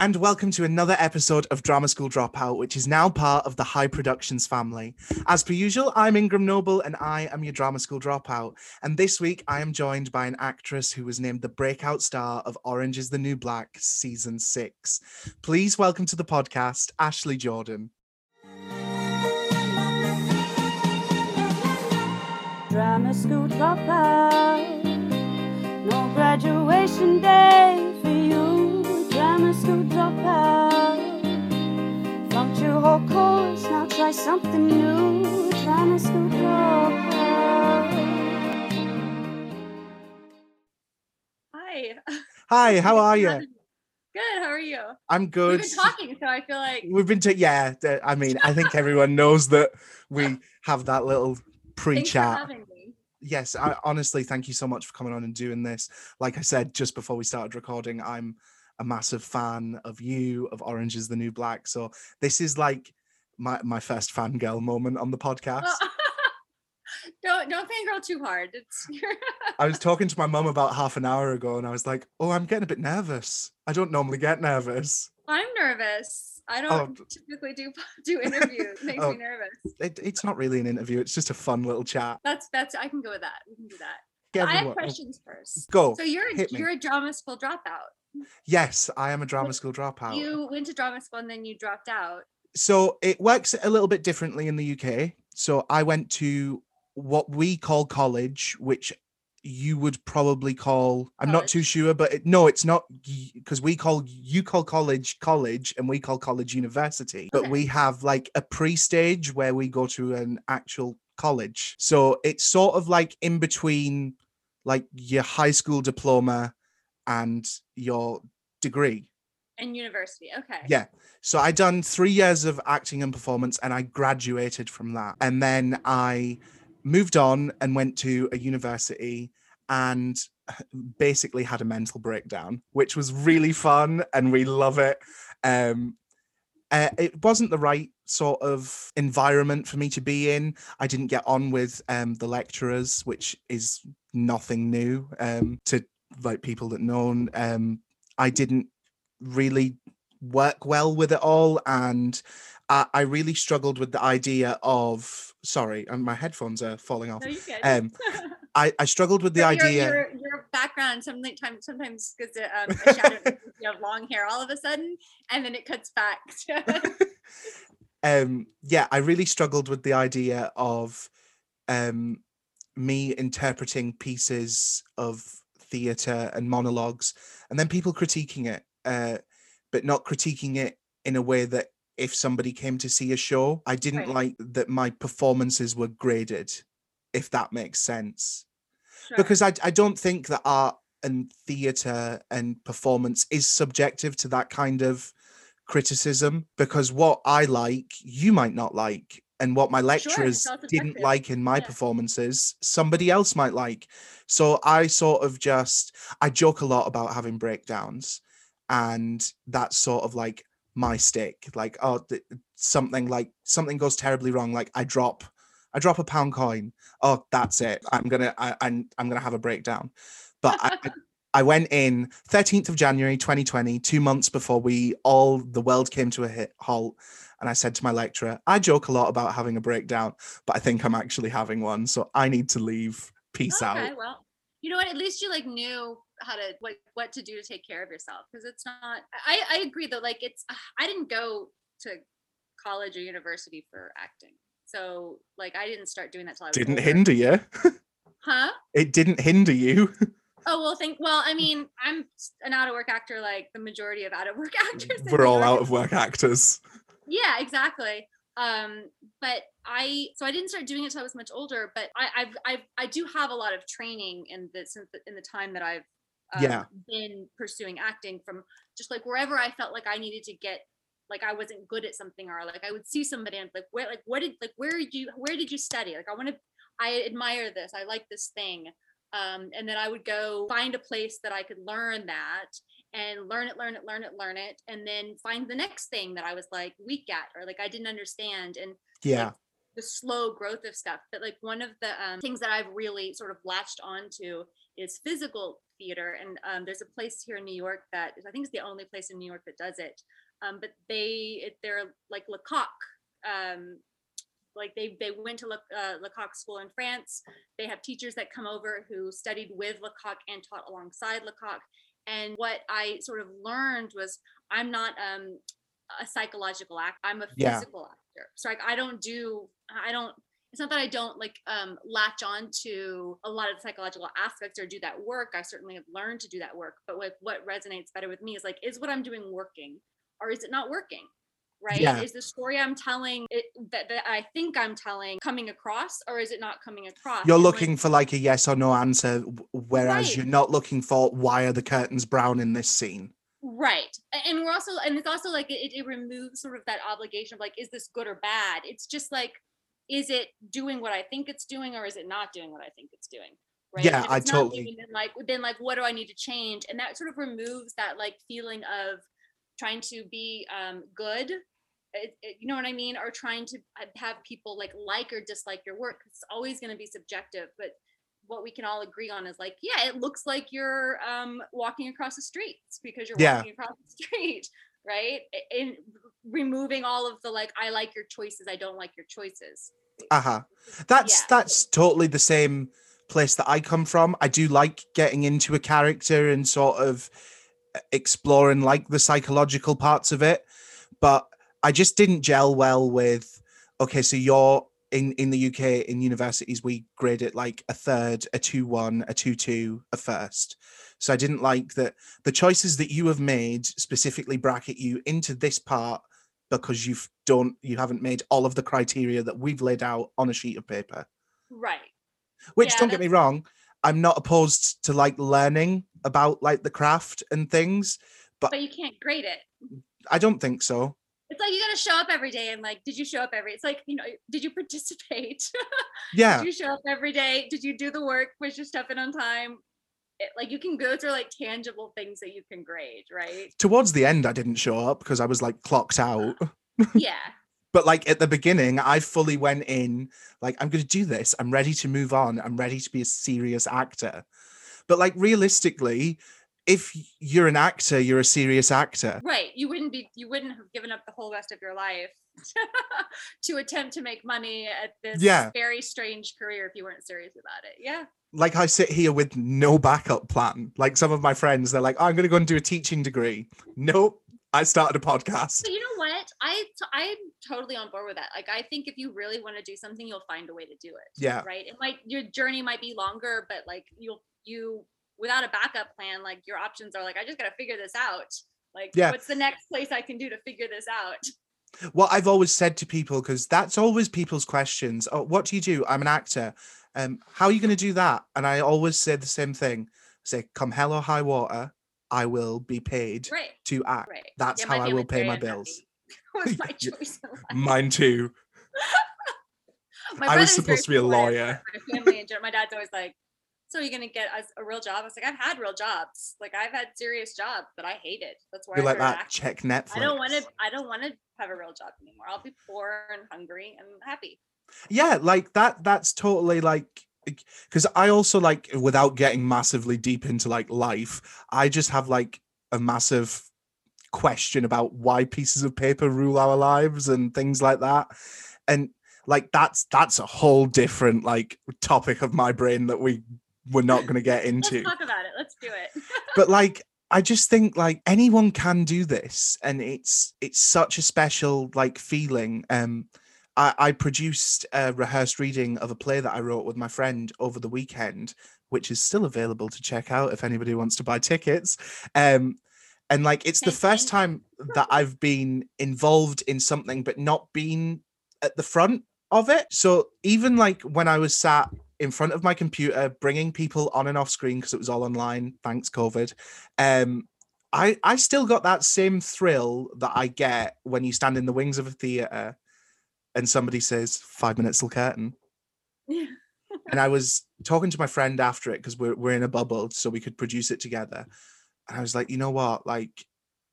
and welcome to another episode of Drama School Dropout, which is now part of the High Productions family. As per usual, I'm Ingram Noble and I am your Drama School Dropout. And this week, I am joined by an actress who was named the breakout star of Orange is the New Black season six. Please welcome to the podcast, Ashley Jordan. Drama school dropout. No graduation day for you. Dropout. Funked your whole course, now try something new. Dropout. Hi. Hi, how are you? Good. How are you? I'm good. We've been talking, so I feel like We've been to, yeah, I mean, I think everyone knows that we have that little pre-chat. yes i honestly thank you so much for coming on and doing this like i said just before we started recording i'm a massive fan of you of orange is the new black so this is like my my first fangirl moment on the podcast don't don't fangirl too hard. It's i was talking to my mum about half an hour ago and i was like oh i'm getting a bit nervous i don't normally get nervous I'm nervous. I Oh, don't typically do do interviews. It makes Oh. me nervous. it, it's not really an interview it's just a fun little chat That's that's I can go with that. We can do that. Get I have questions first. go So you're you're a drama school dropout. Yes i am a drama school dropout You went to drama school and then you dropped out. so it works a little bit differently in the UK. So I went to what we call college, which you would probably call I'm not too sure, but it, no, it's not because we call you call college college and we call college university. But we have like a pre-stage where we go to an actual college. So it's sort of like in between like your high school diploma and your degree. In university. Okay. Yeah. So I done three years of acting and performance and I graduated from that. And then I moved on and went to a university and basically had a mental breakdown, which was really fun and we love it. Um uh, it wasn't the right sort of environment for me to be in. I didn't get on with um, the lecturers, which is nothing new um, to like people that know. Um, I didn't really work well with it all and I, I really struggled with the idea of sorry and my headphones are falling off No, um I, I struggled with the Your- idea Your, your background sometimes sometimes a, um, a shadow. you have long hair all of a sudden, and then it cuts back. um yeah i really struggled with the idea of um me interpreting pieces of theater and monologues and then people critiquing it uh but not critiquing it in a way that if somebody came to see a show i didn't Right. like that my performances were graded if that makes sense Sure. because I, I don't think that art and theatre and performance is subjective to that kind of criticism because what I like, you might not like. And what my lecturers all didn't like in my Yeah. performances, somebody else might like. So I sort of just, I joke a lot about having breakdowns. And that's sort of like my stick. Like, oh, th- something like something goes terribly wrong. Like I drop, I drop a pound coin oh that's it i'm gonna I, I'm, I'm gonna have a breakdown but I, I- went in 13th of january 2020 two months before we all the world came to a hit halt and i said to my lecturer i joke a lot about having a breakdown but i think i'm actually having one so i need to leave peace okay, out well, you know what? At least you like knew how to what what to do to take care of yourself because it's not. I I agree though. Like it's I didn't go to college or university for acting, so like I didn't start doing that till I was didn't older. hinder you Huh? it didn't hinder you Oh well, think. Well, I mean, I'm an out of work actor, like the majority of out of work actors. we're all out of work actors Yeah, exactly. Um, but I so I didn't start doing it until I was much older. But I, I've I've I do have a lot of training in the since the, in the time that I've um, Yeah. been pursuing acting from just like wherever I felt like I needed to get like I wasn't good at something or like I would see somebody and like where like what did like where did you where did you study like I want to I admire this I like this thing um, and then I would go find a place that I could learn that and learn it, learn it, learn it, learn it, and then find the next thing that I was like weak at or like I didn't understand and yeah the slow growth of stuff. But like one of the um, things that I've really sort of latched onto is physical theater, and um, there's a place here in New York that I think is the only place in New York that does it. Um, but they it, they're like Lecoq. Um, like they they went to Le, uh, Lecoq School in France. They have teachers that come over who studied with Lecoq and taught alongside Lecoq. And what I sort of learned was I'm not um, a psychological actor. I'm a Yeah. physical actor. So like I don't do I don't it's not that I don't like um, latch on to a lot of the psychological aspects or do that work. I certainly have learned to do that work. But like what resonates better with me is like, is what I'm doing working or is it not working? Right? Yeah. Is the story I'm telling it, that, that I think I'm telling coming across or is it not coming across? You're And, like, looking for like a yes or no answer, whereas Right. you're not looking for why are the curtains brown in this scene. right and we're also and it's also like it, it removes sort of that obligation of like is this good or bad it's just like is it doing what i think it's doing or is it not doing what i think it's doing right Yeah, I totally- doing, then like then like what do i need to change and that sort of removes that like feeling of trying to be um good it, it- you know what i mean or trying to have people like like or dislike your work it's always going to be subjective but what we can all agree on is like yeah it looks like you're um walking across the street because you're Yeah. walking across the street right in removing all of the like i like your choices i don't like your choices Uh-huh. That's Yeah. that's totally the same place that I come from. I do like getting into a character and sort of exploring like the psychological parts of it, but I just didn't gel well with okay, so you're in in the UK in universities we grade it like a third, a 2-1, a 2-2, a first. So I didn't like that the choices that you have made specifically bracket you into this part because you've don't you haven't made all of the criteria that we've laid out on a sheet of paper right which Yeah, don't get me wrong i'm not opposed to like learning about like the craft and things but but you can't grade it. I don't think so. It's like you got to show up every day and like did you show up every it's like you know did you participate? Yeah. Did you show up every day? Did you do the work? Push your stuff in on time? It, like you can go through like tangible things that you can grade right? Towards the end i didn't show up because i was like clocked out. Ah, yeah. But like at the beginning i fully went in like i'm going to do this. I'm ready to move on. I'm ready to be a serious actor but like realistically if you're an actor you're a serious actor right you wouldn't be you wouldn't have given up the whole rest of your life to attempt to make money at this Yeah. very strange career if you weren't serious about it yeah like I sit here with no backup plan. Like some of my friends, they're like, "Oh, I'm going to go and do a teaching degree. Nope. I started a podcast. So you know what? I t- I'm totally on board with that. Like I think if you really want to do something, you'll find a way to do it. Yeah. Right. It might your journey might be longer, but like you'll you without a backup plan, like your options are like I just gotta figure this out. Like Yeah. what's the next place I can do to figure this out? Well, I've always said to people, because that's always people's questions. Oh, what do you do? I'm an actor. Um, how are you going to do that? And I always say the same thing. Say, come hell or high water, I will be paid Right. to act. Right. That's Yeah, how I will pay my bills. my choice. Mine too. My I was supposed to be a lawyer. My family and my dad's always like, "So you're gonna get us a real job?" I was like, "I've had real jobs. Like I've had serious jobs that I hated. That's why You're I like that. acting. Check Netflix. I don't want to. I don't want to have a real job anymore. I'll be poor and hungry and happy. yeah like that that's totally like because i also like without getting massively deep into like life i just have like a massive question about why pieces of paper rule our lives and things like that and like that's that's a whole different like topic of my brain that we we're not going to get into. Let's talk about it. Let's do it. but like i just think like anyone can do this and it's it's such a special like feeling. Um i i produced a rehearsed reading of a play that i wrote with my friend over the weekend which is still available to check out if anybody wants to buy tickets. Um and like it's the first time that i've been involved in something but not been at the front of it. So even like when i was sat in front of my computer bringing people on and off screen because it was all online thanks covid. Um i i still got that same thrill that i get when you stand in the wings of a theater and somebody says five minutes till curtain. Yeah. and i was talking to my friend after it because we're, we're in a bubble so we could produce it together. And i was like you know what? Like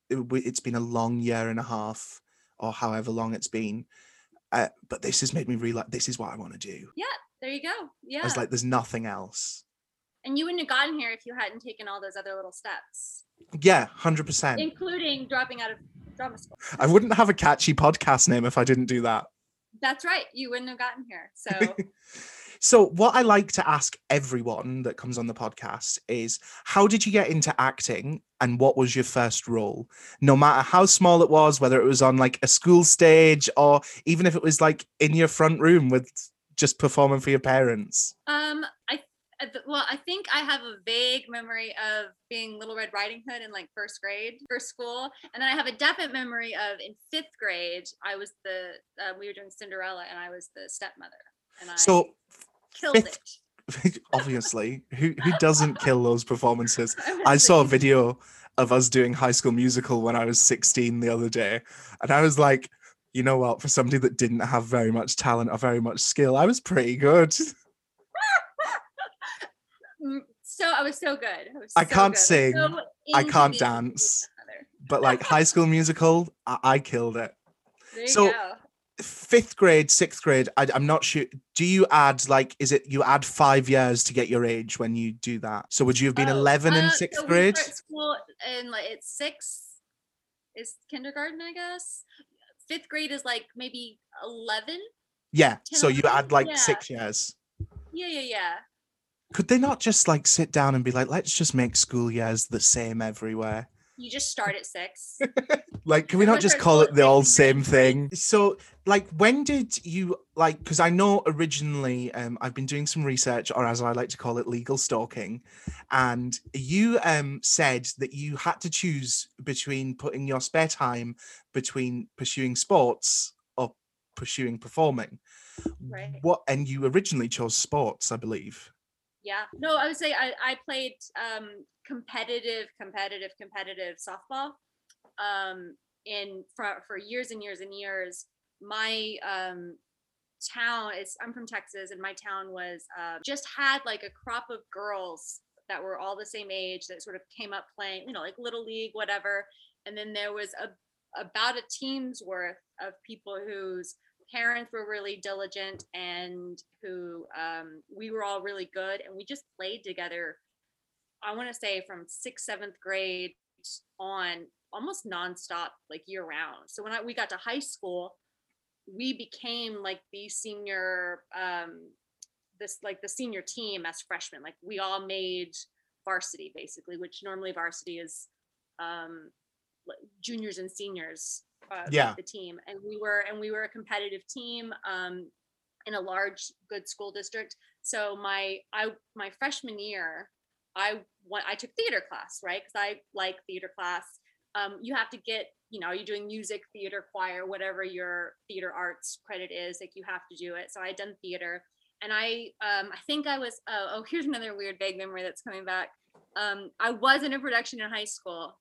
it, it's been a long year and a half or however long it's been uh, but this has made me realize this is what i want to do There you go. Yeah. I was like, there's nothing else. And you wouldn't have gotten here if you hadn't taken all those other little steps, Yeah, hundred percent. including dropping out of drama school. I wouldn't have a catchy podcast name if I didn't do that. That's right. You wouldn't have gotten here. So So, what I like to ask everyone that comes on the podcast is how did you get into acting and what was your first role? No matter how small it was, whether it was on like a school stage or even if it was like in your front room with just performing for your parents. Um, I well, I think I have a vague memory of being Little Red Riding Hood in like first grade, first school, and then I have a definite memory of in fifth grade. I was the uh, we were doing Cinderella, and I was the stepmother, and I So, killed fifth- it. obviously, who who doesn't kill those performances? I saw a video of us doing High School Musical when I was 16 the other day, and I was like, you know what? For somebody that didn't have very much talent or very much skill, I was pretty good. Mm, So I was so good. I, was I so can't good. sing, so I can't dance. But like High School Musical, I, I killed it. There you So- go. Fifth grade, sixth grade, I, I'm not sure. Do you add like, is it you add five years to get your age when you do that? So would you have been Oh, 11 in uh, sixth so we grade? start school and like it's six is kindergarten, I guess. Fifth grade is like maybe eleven. Yeah. 10, So you add like Yeah. six years. Yeah, yeah, yeah. Could they not just like sit down and be like, let's just make school years the same everywhere? You just start at six. Like, can we not just call it the all same thing? So, like, when did you like? Because I know originally, um, I've been doing some research, or as I like to call it, legal stalking, and you um said that you had to choose between putting your spare time between pursuing sports or pursuing performing. Right. What? And you originally chose sports, I believe. Yeah. No, I would say I, I played um competitive, competitive, competitive softball. Um in for for years and years and years. My um town is I'm from Texas and my town was uh, just had like a crop of girls that were all the same age that sort of came up playing, you know, like little league, whatever. And then there was a about a team's worth of people whose parents were really diligent and who um, we were all really good and we just played together i want to say from sixth seventh grade on almost nonstop like year round so when I, we got to high school we became like the senior um this like the senior team as freshmen. Like we all made varsity basically which normally varsity is um juniors and seniors uh, Yeah. the team and we were and we were a competitive team um in a large good school district. So my i my freshman year i went i took theater class right? Because i like theater class. Um you have to get you know you're doing music theater choir whatever your theater arts credit is like you have to do it. So i had done theater and i um i think i was oh, oh here's another weird vague memory that's coming back. Um i was in a production in high school.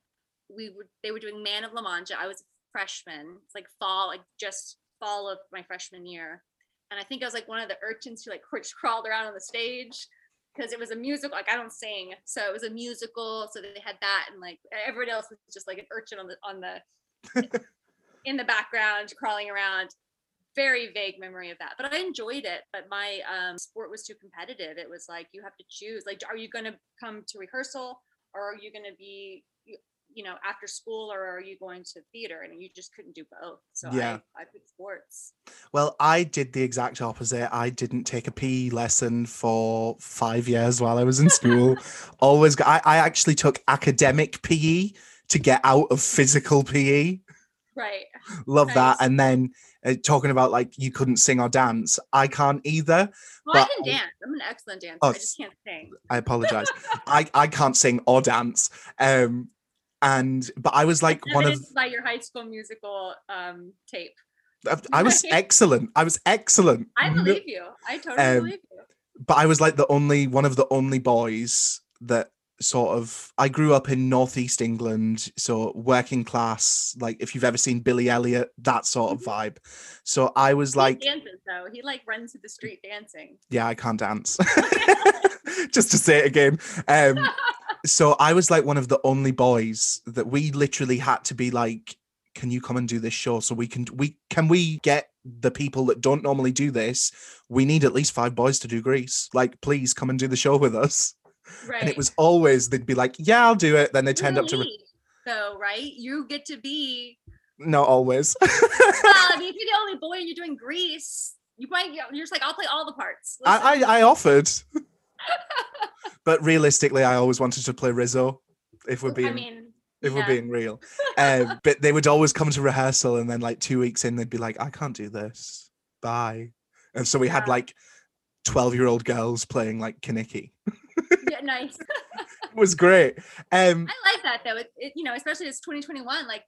We were they were doing man of la mancha. I was a freshman it's like fall like just fall of my freshman year. And i think i was like one of the urchins who like cr- crawled around on the stage because it was a musical like i don't sing so it was a musical so they had that and like everybody else was just like an urchin on the on the in the background crawling around. Very vague memory of that but i enjoyed it but my um, sport was too competitive. It was like you have to choose like are you going to come to rehearsal or are you going to be you- know after school or are you going to theater and you just couldn't do both so Yeah. i i picked sports Well, I did the exact opposite. I didn't take a PE lesson for five years while I was in school. Always, I, I actually took academic PE to get out of physical PE. right Love that. And then uh, talking about like you couldn't sing or dance. I can't either. well i can dance i'm an excellent dancer Oh, i just can't sing I apologize. I, I can't sing or dance. Um, and but I was like one of by your high school musical um tape I was excellent. I was excellent. i believe you i totally Um, believe you but I was like the only one of the only boys that sort of I grew up in northeast England, so working class. Like if you've ever seen Billy Elliot, that sort of vibe. So I was like, he dances though he like runs to the street dancing yeah, I can't dance. Just to say it again. Um, so I was like one of the only boys that we literally had to be like, can you come and do this show so we can we can we get the people that don't normally do this? We need at least five boys to do Grease. Like, please come and do the show with us. right. And it was always they'd be like, "Yeah, I'll do it." Then they turned up to re- though, right? You get to be. not always. Well, I mean, if you're the only boy and you're doing Grease, you might. You're just like, I'll play all the parts. Listen. I, I I offered, but realistically, I always wanted to play Rizzo. If we're being I mean, if we're being real. Um, but they would always come to rehearsal, and then like two weeks in, they'd be like, "I can't do this. Bye." And so we had like twelve-year-old girls playing like Kenickie. yeah, nice. It was great. Um, I like that though. It, it, you know, especially it's 2021. Like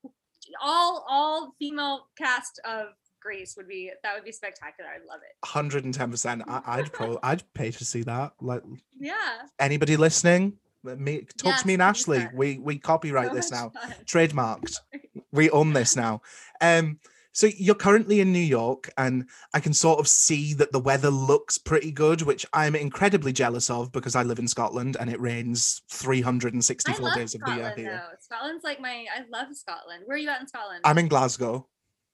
all all female cast of Grease would be that would be spectacular. I'd love it. hundred and ten percent. I'd probably I'd pay to see that. Like Yeah. anybody listening, me talk to me and Ashley. We we copyright So this now. fun. trademarked. We own this now. Um, so you're currently in New York, and I can sort of see that the weather looks pretty good, which I'm incredibly jealous of because I live in Scotland and it rains 364 love days of the year Scotland here. though. Scotland's like my. I love Scotland. Where are you at in Scotland? I'm in Glasgow,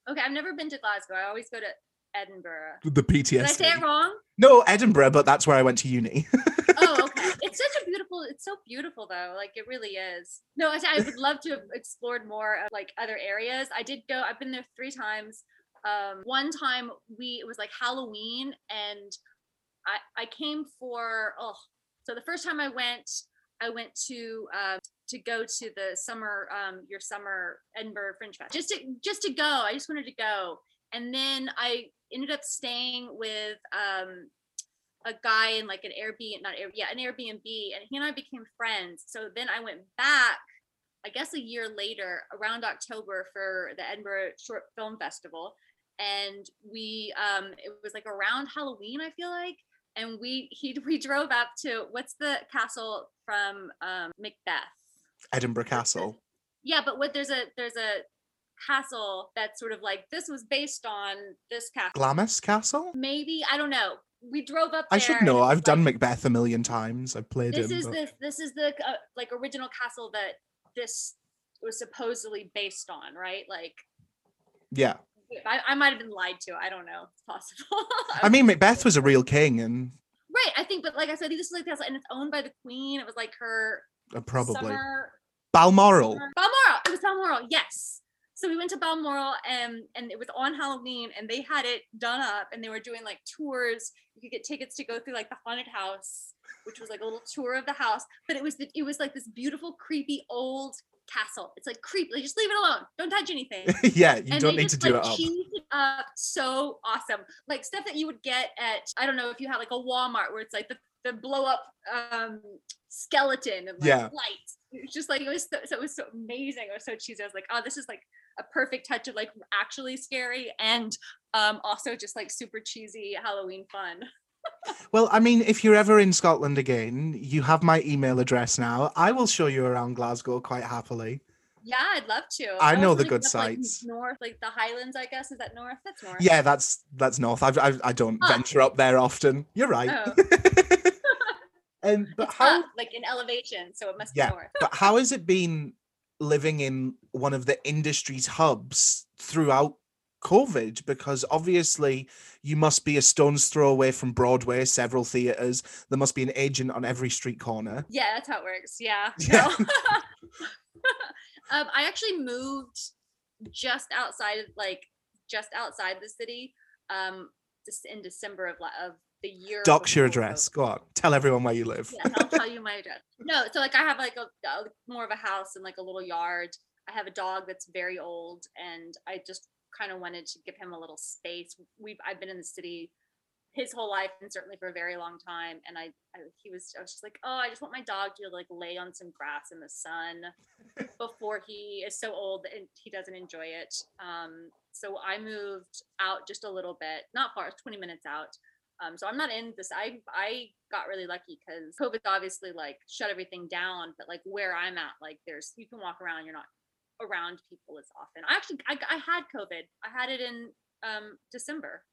okay, I've never been to Glasgow. I always go to Edinburgh. the PTSD. Did I say it wrong? No, Edinburgh, but that's where I went to uni. oh okay it's such a beautiful it's so beautiful though like it really is no I, I would love to have explored more of like other areas i did go i've been there three times um one time we it was like halloween and i i came for oh so the first time i went i went to um to go to the summer um your summer edinburgh fringe fest just to just to go i just wanted to go and then i ended up staying with um a guy in like an Airbnb, not Air, yeah, an Airbnb, and he and I became friends. So then I went back, I guess a year later, around October for the Edinburgh Short Film Festival, and we um it was like around Halloween, I feel like, and we he we drove up to what's the castle from um Macbeth? Edinburgh Castle. Yeah, but what there's a there's a castle that's sort of like this was based on this castle. Glamis Castle? Maybe I don't know. We drove up. I should know. I've like- done Macbeth a million times. I've played this him. is but- the this is the uh, like original castle that this was supposedly based on right like Yeah. i, I might have been lied to i don't know it's possible I mean, Macbeth was a real king, and right i think but like i said this is like this and it's owned by the queen it was like her uh, probably summer, Balmoral. balmoral. It was balmoral yes. So we went to balmoral and and it was on halloween and they had it done up and they were doing like tours. You could get tickets to go through like the haunted house which was like a little tour of the house but it was the, it was like this beautiful creepy old castle. It's like creepy like, just leave it alone. Don't touch anything. Yeah, you and don't need to do like, it up. it up so awesome. Like stuff that you would get at i don't know if you had like a walmart where it's like the, the blow up um skeleton and like Yeah. lights. It was just like it was so, so it was so amazing. It was so cheesy. I was like oh this is like a perfect touch of like actually scary and um also just like super cheesy halloween fun Well, I mean, if you're ever in Scotland again, you have my email address now. I will show you around Glasgow quite happily. yeah i'd love to I know the good up, like, sites. north like the highlands i guess is that north that's north Yeah, that's that's north. I've, I've I don't Ah. venture up there often. You're right. Oh. and but it's how up, like in elevation so it must Yeah. be north but how has it been living in one of the industry's hubs throughout COVID? Because obviously you must be a stone's throw away from Broadway, several theaters. There must be an agent on every street corner. Yeah, that's how it works. Yeah. Yeah. No. um, I actually moved just outside of like just outside the city um just in December of of the year. Dox your address. Go on. Tell everyone where you live. Yes, I'll tell you my address. No, so like I have like a, a more of a house and like a little yard. I have a dog that's very old, and I just kind of wanted to give him a little space. We've I've been in the city his whole life and certainly for a very long time. And I, I he was I was just like, oh, I just want my dog to like lay on some grass in the sun before he is so old and he doesn't enjoy it. Um, so I moved out just a little bit, not far, 20 minutes out. Um, so I'm not in this. I I got really lucky because COVID obviously like shut everything down, but like where I'm at, like there's you can walk around, you're not around people as often. I actually I, I had COVID. I had it in um December.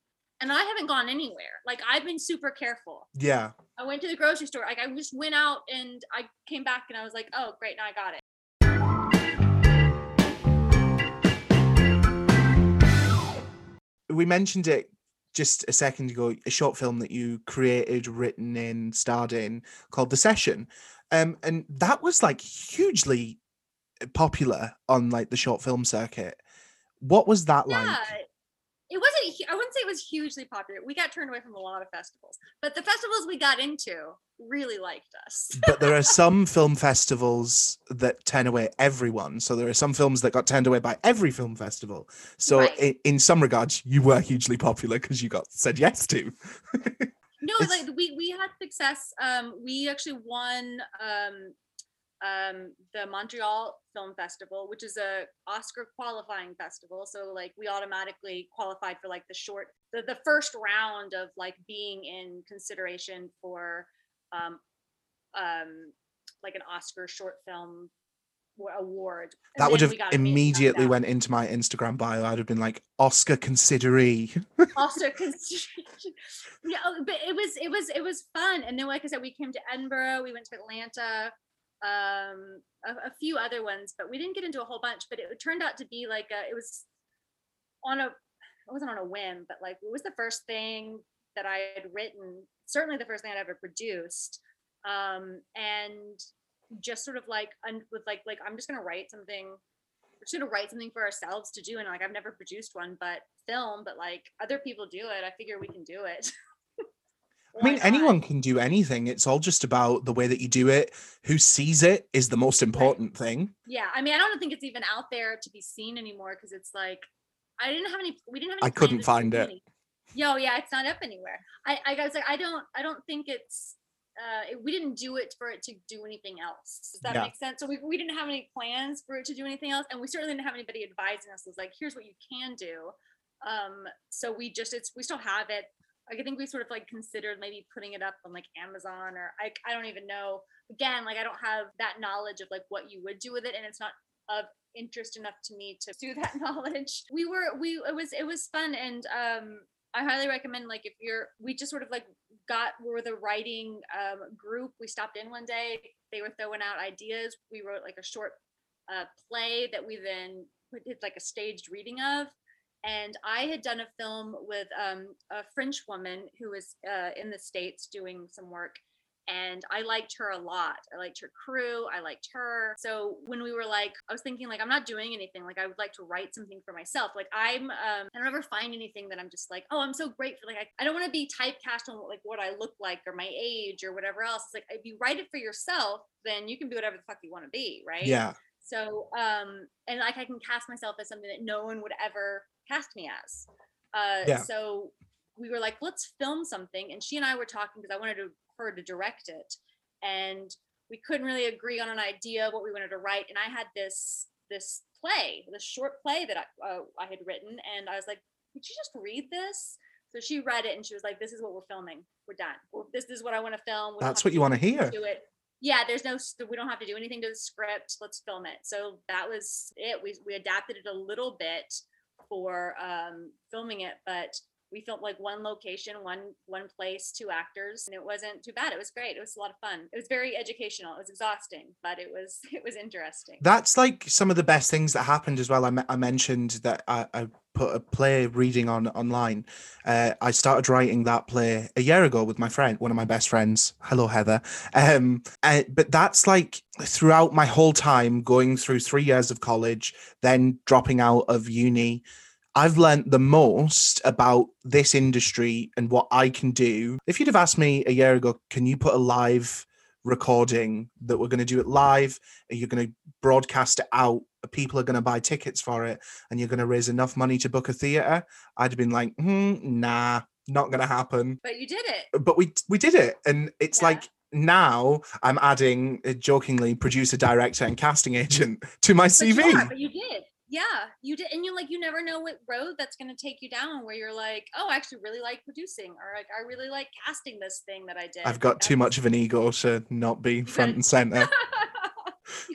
And I haven't gone anywhere. Like I've been super careful. Yeah. I went to the grocery store. Like I just went out and I came back and I was like, oh great, now I got it. We mentioned it just a second ago a short film that you created, written in, starred in called The Session. Um, and that was like hugely popular on like the short film circuit. What was that yeah like? it wasn't i wouldn't say it was hugely popular we got turned away from a lot of festivals but the festivals we got into really liked us But there are some film festivals that turn away everyone. So there are some films that got turned away by every film festival. So Right. in, in some regards, you were hugely popular because you got said yes to. no It's- like we we had success um we actually won um um the montreal film festival which is a oscar qualifying festival so like we automatically qualified for like the short the, the first round of like being in consideration for um um like an oscar short film award And That would have immediately went into my Instagram bio. I'd have been like, Oscar consideree. Oscar consideration. Yeah, but it was it was it was fun. And then, like I said, we came to Edinburgh, we went to Atlanta, um, a, a few other ones, but we didn't get into a whole bunch. But it turned out to be like a, it was on a it wasn't on a whim, but like it was the first thing that I had written. Certainly, the first thing I'd ever produced. Um, and just sort of like un- with like like I'm just gonna write something we're just gonna write something for ourselves to do and like i've never produced one but film but like other people do it i figure we can do it I mean, anyone can do anything. It's all just about the way that you do it. Who sees it is the most important thing. yeah i mean i don't think it's even out there to be seen anymore because it's like i didn't have any we didn't have any I couldn't find it. any- yo yeah it's not up anywhere i i was like i don't i don't think it's uh it, we didn't do it for it to do anything else does that Yeah. make sense so we, we didn't have any plans for it to do anything else and we certainly didn't have anybody advising us was like here's what you can do um so we just it's we still have it like i think we sort of like considered maybe putting it up on like amazon or i, I don't even know. Again like i don't have that knowledge of like what you would do with it and it's not of interest enough to me to do that knowledge. We were we it was it was fun and um i highly recommend like if you're we just sort of like got we're the writing um group. We stopped in one day. They were throwing out ideas. We wrote like a short uh play that we then did like a staged reading of and I had done a film with um, a French woman who was uh, in the States doing some work. And I liked her a lot. I liked her crew. I liked her. So when we were like, I was thinking like, I'm not doing anything. Like I would like to write something for myself. Like I'm, um, I don't ever find anything that I'm just like, oh, I'm so grateful. Like I, I don't want to be typecast on like what I look like or my age or whatever else. It's like if you write it for yourself, then you can be whatever the fuck you want to be, right? Yeah. So, um, and like I can cast myself as something that no one would ever cast me as. Uh, Yeah. So we were like, let's film something. And she and I were talking because I wanted to, her to direct it. And we couldn't really agree on an idea of what we wanted to write. And I had this, this play, this short play that I, uh, I had written. And I was like, could you just read this? So she read it and she was like, this is what we're filming. We're done. This is what I want to film. We don't That's what you want to hear. Do it yeah there's no we don't have to do anything to the script let's film it so that was it we, we adapted it a little bit for um filming it but we filmed like one location one one place two actors and it wasn't too bad it was great it was a lot of fun it was very educational it was exhausting but it was it was interesting That's like some of the best things that happened as well. I, I mentioned that I, I put a play reading on online. Uh, I started writing that play a year ago with my friend, one of my best friends. Hello, Heather. Um, uh, but that's like throughout my whole time going through three years of college, then dropping out of uni. I've learned the most about this industry and what I can do. If you'd have asked me a year ago, can you put a live recording that we're going to do it live? and You're going to broadcast it out. People are going to buy tickets for it, and you're going to raise enough money to book a theater. I'd have been like, hmm, nah, not going to happen. but you did it But we we did it, and it's Yeah. like now I'm adding uh, jokingly producer, director, and casting agent to my But you CV. but you did. Yeah, you did. And you're like, you never know what road that's going to take you down where you're like, oh, I actually really like producing or like, I really like casting this thing that I did. I've got too much of an ego to not be front and center.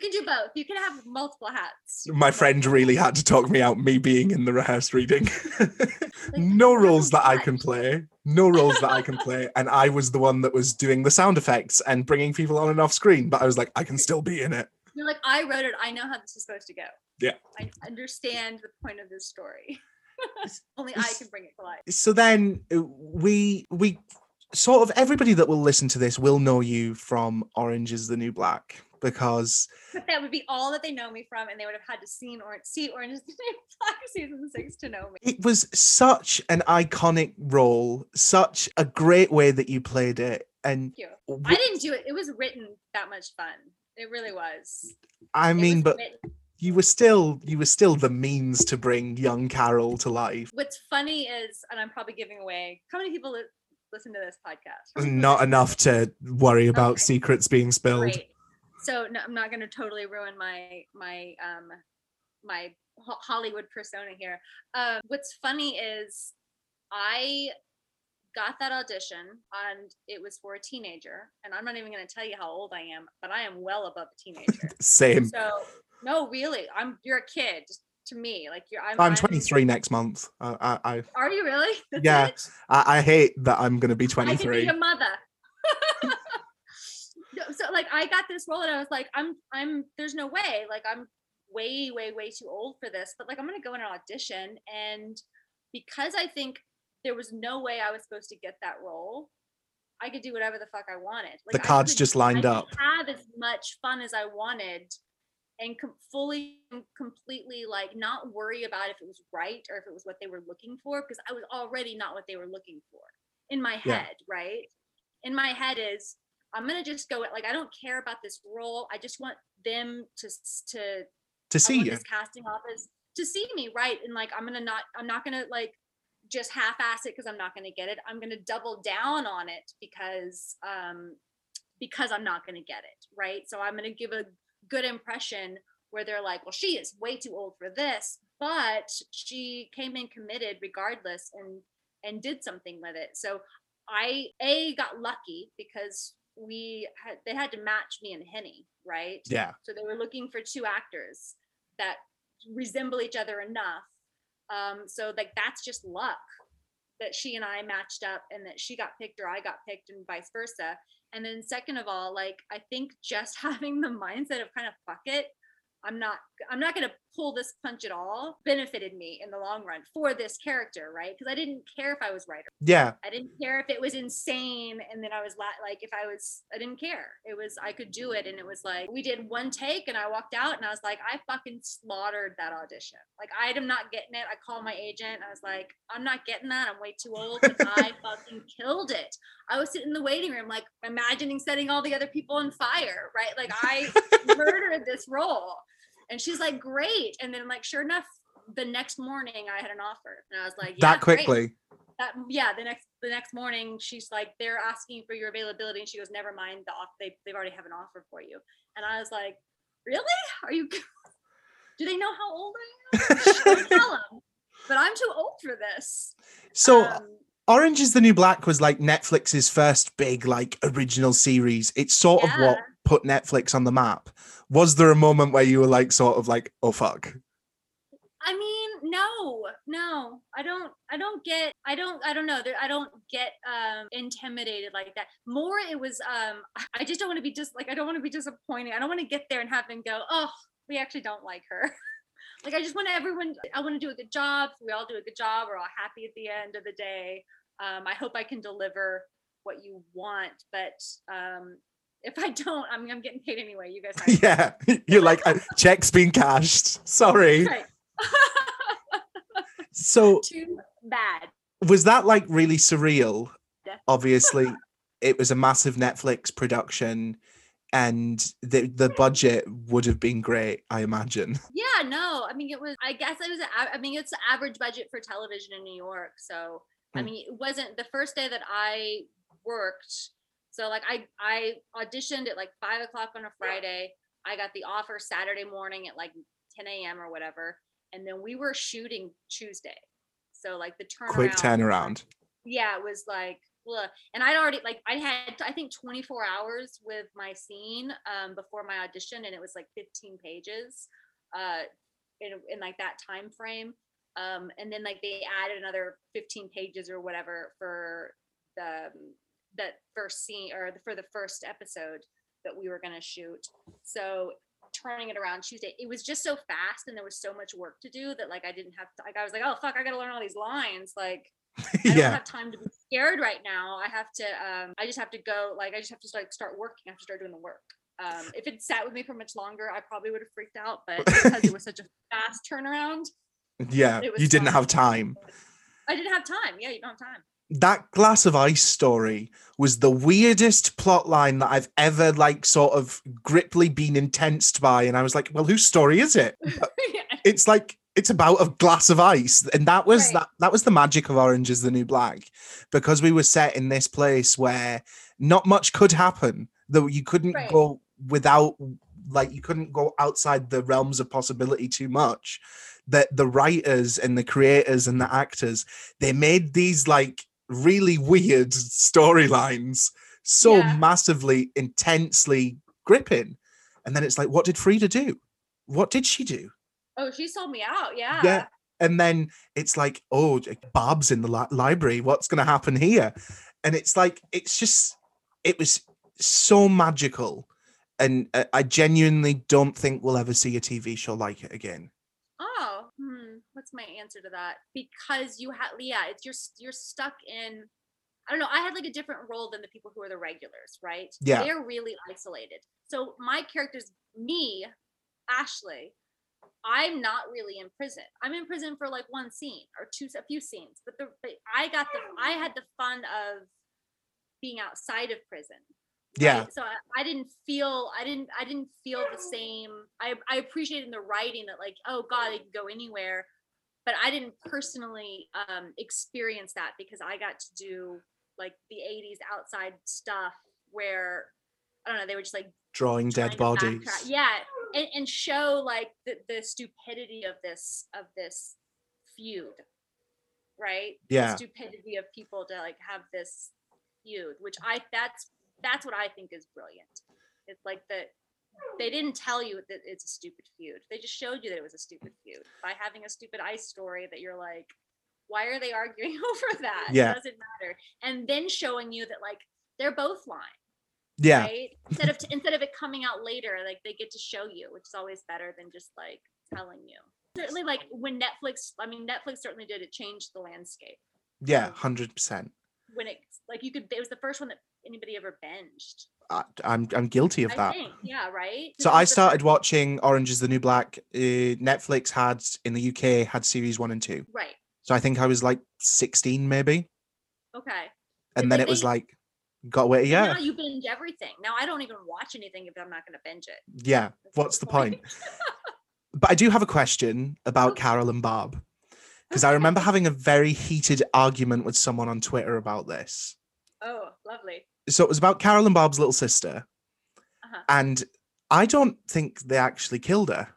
you can do both. You can have multiple hats. My friend really had to talk me out, me being in the rehearsed reading. No roles that I can play. No roles that I can play. And I was the one that was doing the sound effects and bringing people on and off screen. But I was like, I can still be in it. You're like, I wrote it. I know how this is supposed to go. Yeah. I understand the point of this story. Only I can bring it to life. so then uh, we we sort of everybody that will listen to this will know you from Orange is the New Black because But that would be all that they know me from, and they would have had to see or see Orange is the New Black season six to know me. it was such an iconic role, such a great way that you played it. And Thank you. w- I didn't do it. It was written that much fun. It really was. I mean, was but written- you were still you were still the means to bring young Carol to life. what's funny is, and I'm probably giving away how many people listen to this podcast. How many people Not enough to worry about Okay. secrets being spilled. Great. So no, I'm not going to totally ruin my my um my Hollywood persona here. Um, what's funny is I got that audition and it was for a teenager, and I'm not even going to tell you how old I am, but I am well above a teenager. Same. so no, really, I'm you're a kid to me. Like you're I'm, I'm 23 next month. I I I, Are you really? That's Yeah. I I hate that I'm going to be I can be 23. your mother. So like I got this role and I was like, I'm I'm there's no way. Like I'm way, way, way too old for this. But like I'm gonna go in an audition. And because I think there was no way I was supposed to get that role, I could do whatever the fuck I wanted. Like The cards could- just lined up. Have as much fun as I wanted and com- fully and completely like not worry about if it was right or if it was what they were looking for because I was already not what they were looking for in my Yeah. head, right? In my head is I'm gonna just go at, like I don't care about this role. I just want them to to To see you. this casting office to see me right and like I'm gonna not I'm not gonna like just half-ass it because I'm not gonna get it. I'm gonna double down on it because um because I'm not gonna get it right. So I'm gonna give a good impression where they're like, well, she is way too old for this, but she came in committed regardless and and did something with it. So I a got lucky because we had they had to match me and Henny, right? Yeah. So they were looking for two actors that resemble each other enough. Um, so like that's just luck that she and I matched up and that she got picked or I got picked and vice versa. And then second of all, like I think just having the mindset of kind of fuck it, I'm not I'm not gonna pull this punch at all benefited me in the long run for this character, right? Because I didn't care if I was right or Yeah. I didn't care if it was insane and then I was la- like if I was I didn't care. It was I could do it and it was like we did one take and I walked out and I was like I fucking slaughtered that audition. Like I am not getting it. I called my agent. I was like I'm not getting that. I'm way too old I fucking killed it. I was sitting in the waiting room like imagining setting all the other people on fire, right? Like I murdered this role. And she's like great and then like sure enough the next morning I had an offer and I was like yeah, that great quickly. that yeah the next the next morning she's like they're asking for your availability and she goes never mind the off they, they've already have an offer for you and i was like really are you do they know how old i am tell 'em. but i'm too old for this So Um, Orange is the New Black was like Netflix's first big like original series. It's sort of what Yeah. Put Netflix on the map. Was there a moment where you were like sort of like, oh fuck? I mean, no, no, I don't, I don't get, I don't, I don't know, I don't get um intimidated like that. More, it was, um, I just don't want to be just like, I don't want to be disappointed. I don't want to get there and have them go, oh, we actually don't like her. like, I just want everyone, I want to do a good job. We all do a good job. We're all happy at the end of the day. Um, I hope I can deliver what you want, but um, if I don't, I mean, I'm getting paid anyway. You guys, yeah. You're like, uh, check's been cashed. Sorry. Right. So Too bad. was that like really surreal? Yeah. Obviously, it was a massive Netflix production and the the budget would have been great, I imagine. Yeah, no, I mean it was. I guess it was. I mean it's the average budget for television in New York. So I Hmm. mean it wasn't the first day that I worked. So like I I auditioned at like five o'clock on a Friday. I got the offer Saturday morning at like 10 a.m. or whatever, and then we were shooting Tuesday. So like the turnaround. Quick turnaround. yeah, it was like, ugh. and I'd already like I had I think 24 hours with my scene um, before my audition, and it was like 15 pages, uh, in in like that time frame. Um, and then like they added another 15 pages or whatever for the um, that first scene or the, for the first episode that we were gonna shoot. So turning it around Tuesday. It was just so fast and there was so much work to do that like I didn't have to, like I was like, oh fuck, I gotta learn all these lines. Like I don't yeah. have time to be scared right now. I have to um I just have to go like I just have to like start working. I have to start doing the work. Um if it sat with me for much longer, I probably would have freaked out, but because it was such a fast turnaround, Yeah. You didn't fine. have time. I didn't have time. Yeah, you don't have time. That glass of ice story was the weirdest plot line that I've ever like sort of griply been intensed by. And I was like, well, whose story is it? yeah. It's like it's about a glass of ice. And that was Right. that that was the magic of Orange is the New Black. Because we were set in this place where not much could happen, though you couldn't Right. go without like you couldn't go outside the realms of possibility too much. That the writers and the creators and the actors, they made these like really weird storylines so Yeah. massively intensely gripping and then it's like what did frieda do what did she do Oh, she sold me out. Yeah. Yeah. and then it's like oh barb's in the li- library what's going to happen here and it's like it's just it was so magical and i genuinely don't think we'll ever see a tv show like it again Oh, hmm. What's my answer to that? Because you had, yeah, it's you're you're stuck in. I don't know. I had like a different role than the people who are the regulars, right? Yeah. They're really isolated. So my character's me, Ashley. I'm not really in prison. I'm in prison for like one scene or two, a few scenes. But the but I got the I had the fun of being outside of prison. yeah right? So I, I didn't feel I didn't I didn't feel the same. I I appreciated in the writing that like oh god i can go anywhere, but I didn't personally um experience that because I got to do like the 80s outside stuff where I don't know they were just like drawing dead to backtrack- bodies Yeah, and, and show like the, the stupidity of this of this feud, right? Yeah. The stupidity of people to like have this feud, which I that's that's what I think is brilliant. It's like that they didn't tell you that it's a stupid feud. They just showed you that it was a stupid feud by having a stupid ice story that you're like, why are they arguing over that? Yeah. It doesn't matter. And then showing you that like they're both lying yeah right instead of instead of it coming out later like they get to show you which is always better than just like telling you certainly like when netflix i mean netflix certainly did it changed the landscape yeah um, 100% when it like you could it was the first one that anybody ever binged I, i'm i'm guilty of that think yeah right. So I started watching Orange is the New Black. Uh, Netflix had in the UK had series one and two. right So I think I was like 16 maybe. okay And then it was like, got away. Yeah. now you binge everything now i don't even watch anything if i'm not going to binge it Yeah. That's What's the point? But I do have a question about Okay. Carol and Barb. Because I remember having a very heated argument with someone on Twitter about this. oh lovely So it was about Carol and Barb's little sister. Uh-huh. And I don't think they actually killed her.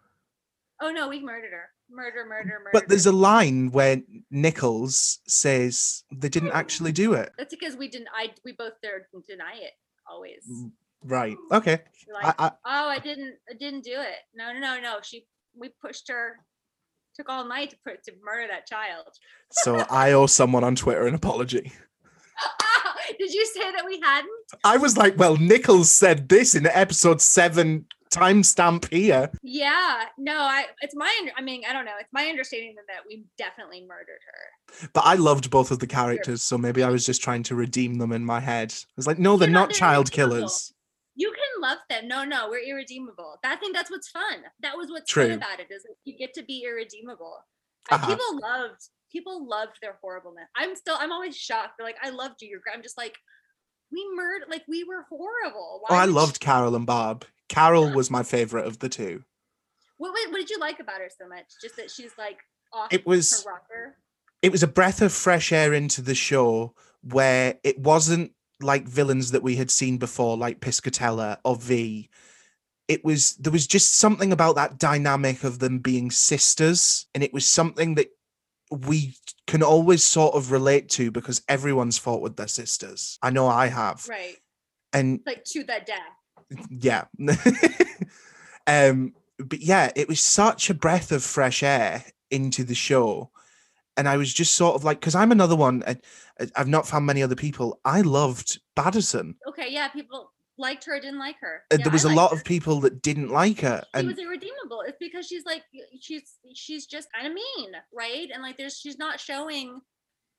oh no we murdered her murder murder murder But there's a line where Nichols says they didn't actually do it. that's because we didn't i we both there deny it always Mm, Right. Okay. Like, I, I, oh i didn't i didn't do it no no no no she we pushed her took all night to put to murder that child so I owe someone on Twitter an apology. did you say that we hadn't I was like, well, Nichols said this in episode seven, timestamp here. yeah no i it's my i mean i don't know it's my understanding that, we definitely murdered her But I loved both of the characters, so maybe I was just trying to redeem them in my head. I was like, no, they're You're not- not they're child irredeemable. killers. you can love them no no we're irredeemable i think that's what's fun that was what's True. fun about it is you get to be irredeemable Uh-huh. uh, people loved people loved their horribleness i'm still i'm always shocked they're like i loved you you're gr-" i'm just like we murdered like we were horrible Oh, I loved Carol and Barb. Carol was my favorite of the two. What, what, what did you like about her so much? Just that she's like off It was her rocker. it was a breath of fresh air into the show where it wasn't like villains that we had seen before, like Piscatella or V. It was there was just something about that dynamic of them being sisters, and it was something that we can always sort of relate to because everyone's fought with their sisters. I know I have, Right. and Like to that death. yeah um but yeah it was such a breath of fresh air into the show and i was just sort of like because i'm another one I, I- i've not found many other people i loved badison Okay, yeah, people liked her or didn't like her. Uh, Yeah, there was a lot her. of people that didn't like her, she and was irredeemable. It's because she's like she's she's just kind of mean, right? And like there's she's not showing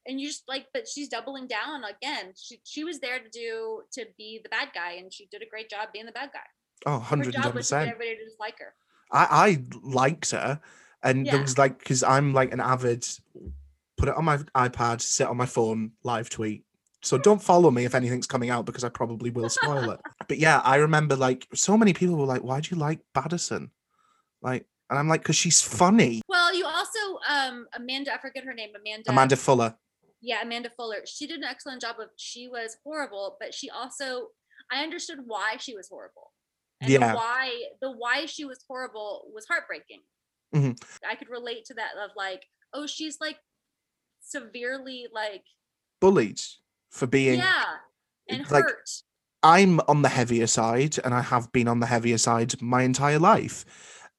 and you just like but she's doubling down again. She she was there to do to be the bad guy and she did a great job being the bad guy. oh, Her job was to get everybody to just like her. I, I liked her, and there was like because I'm like an avid put it on my iPad, sit on my phone, live tweet. So don't follow me if anything's coming out because I probably will spoil it. But yeah, I remember like so many people were like, "Why do you like Badison?" Like, and I'm like, "Cause she's funny." Well, you also um Amanda, I forget her name, Amanda Amanda Fuller. yeah, Amanda Fuller. She did an excellent job of she was horrible, but she also I understood why she was horrible. And Yeah. the why the why she was horrible was heartbreaking. Mhm. I could relate to that of like, oh, she's like severely like bullied for being yeah and like, hurt. I'm on the heavier side and I have been on the heavier side my entire life.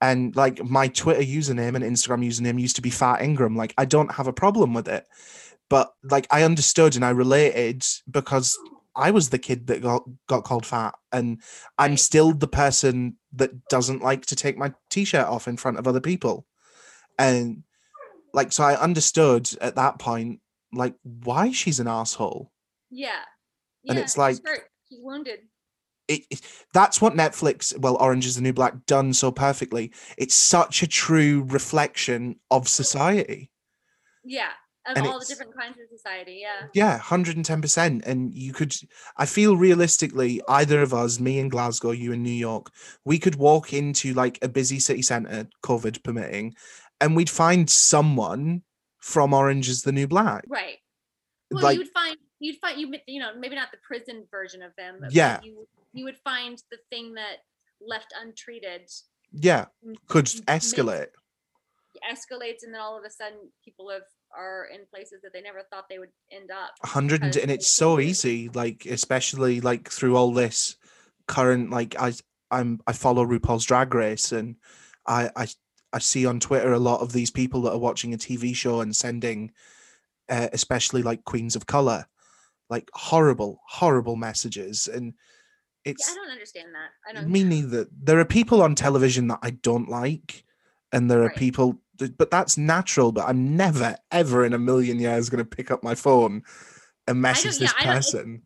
And like my Twitter username and Instagram username used to be Fat Ingram. Like I don't have a problem with it. But like I understood and I related because I was the kid that got got called fat and I'm still the person that doesn't like to take my t-shirt off in front of other people. And like so I understood at that point like why she's an asshole. Yeah. and it's like- she's wounded. it, it- that's what Netflix, well, Orange is the New Black done so perfectly. It's such a true reflection of society. Yeah. Of And all the different kinds of society. Yeah. Yeah, 110%. And you could, I feel realistically, either of us, me in Glasgow, you in New York, we could walk into like a busy city centre, COVID permitting, and we'd find someone from Orange is the New Black. Right. Well, Like- you would find you'd find you you know maybe not the prison version of them. Yeah. You you would find the thing that left untreated Yeah, could escalate. escalates, and then all of a sudden people have are in places that they never thought they would end up. Hundred and, and it's so easy like especially like through all this current like i i'm i follow rupaul's drag race and i i i see on twitter a lot of these people that are watching a tv show and sending uh, especially like queens of color like horrible horrible messages and Yeah, it's I don't understand that. I don't. me neither there are people on television that i don't like and there are Right. people th- but that's natural but i'm never ever in a million years going to pick up my phone and message yeah, this don't- person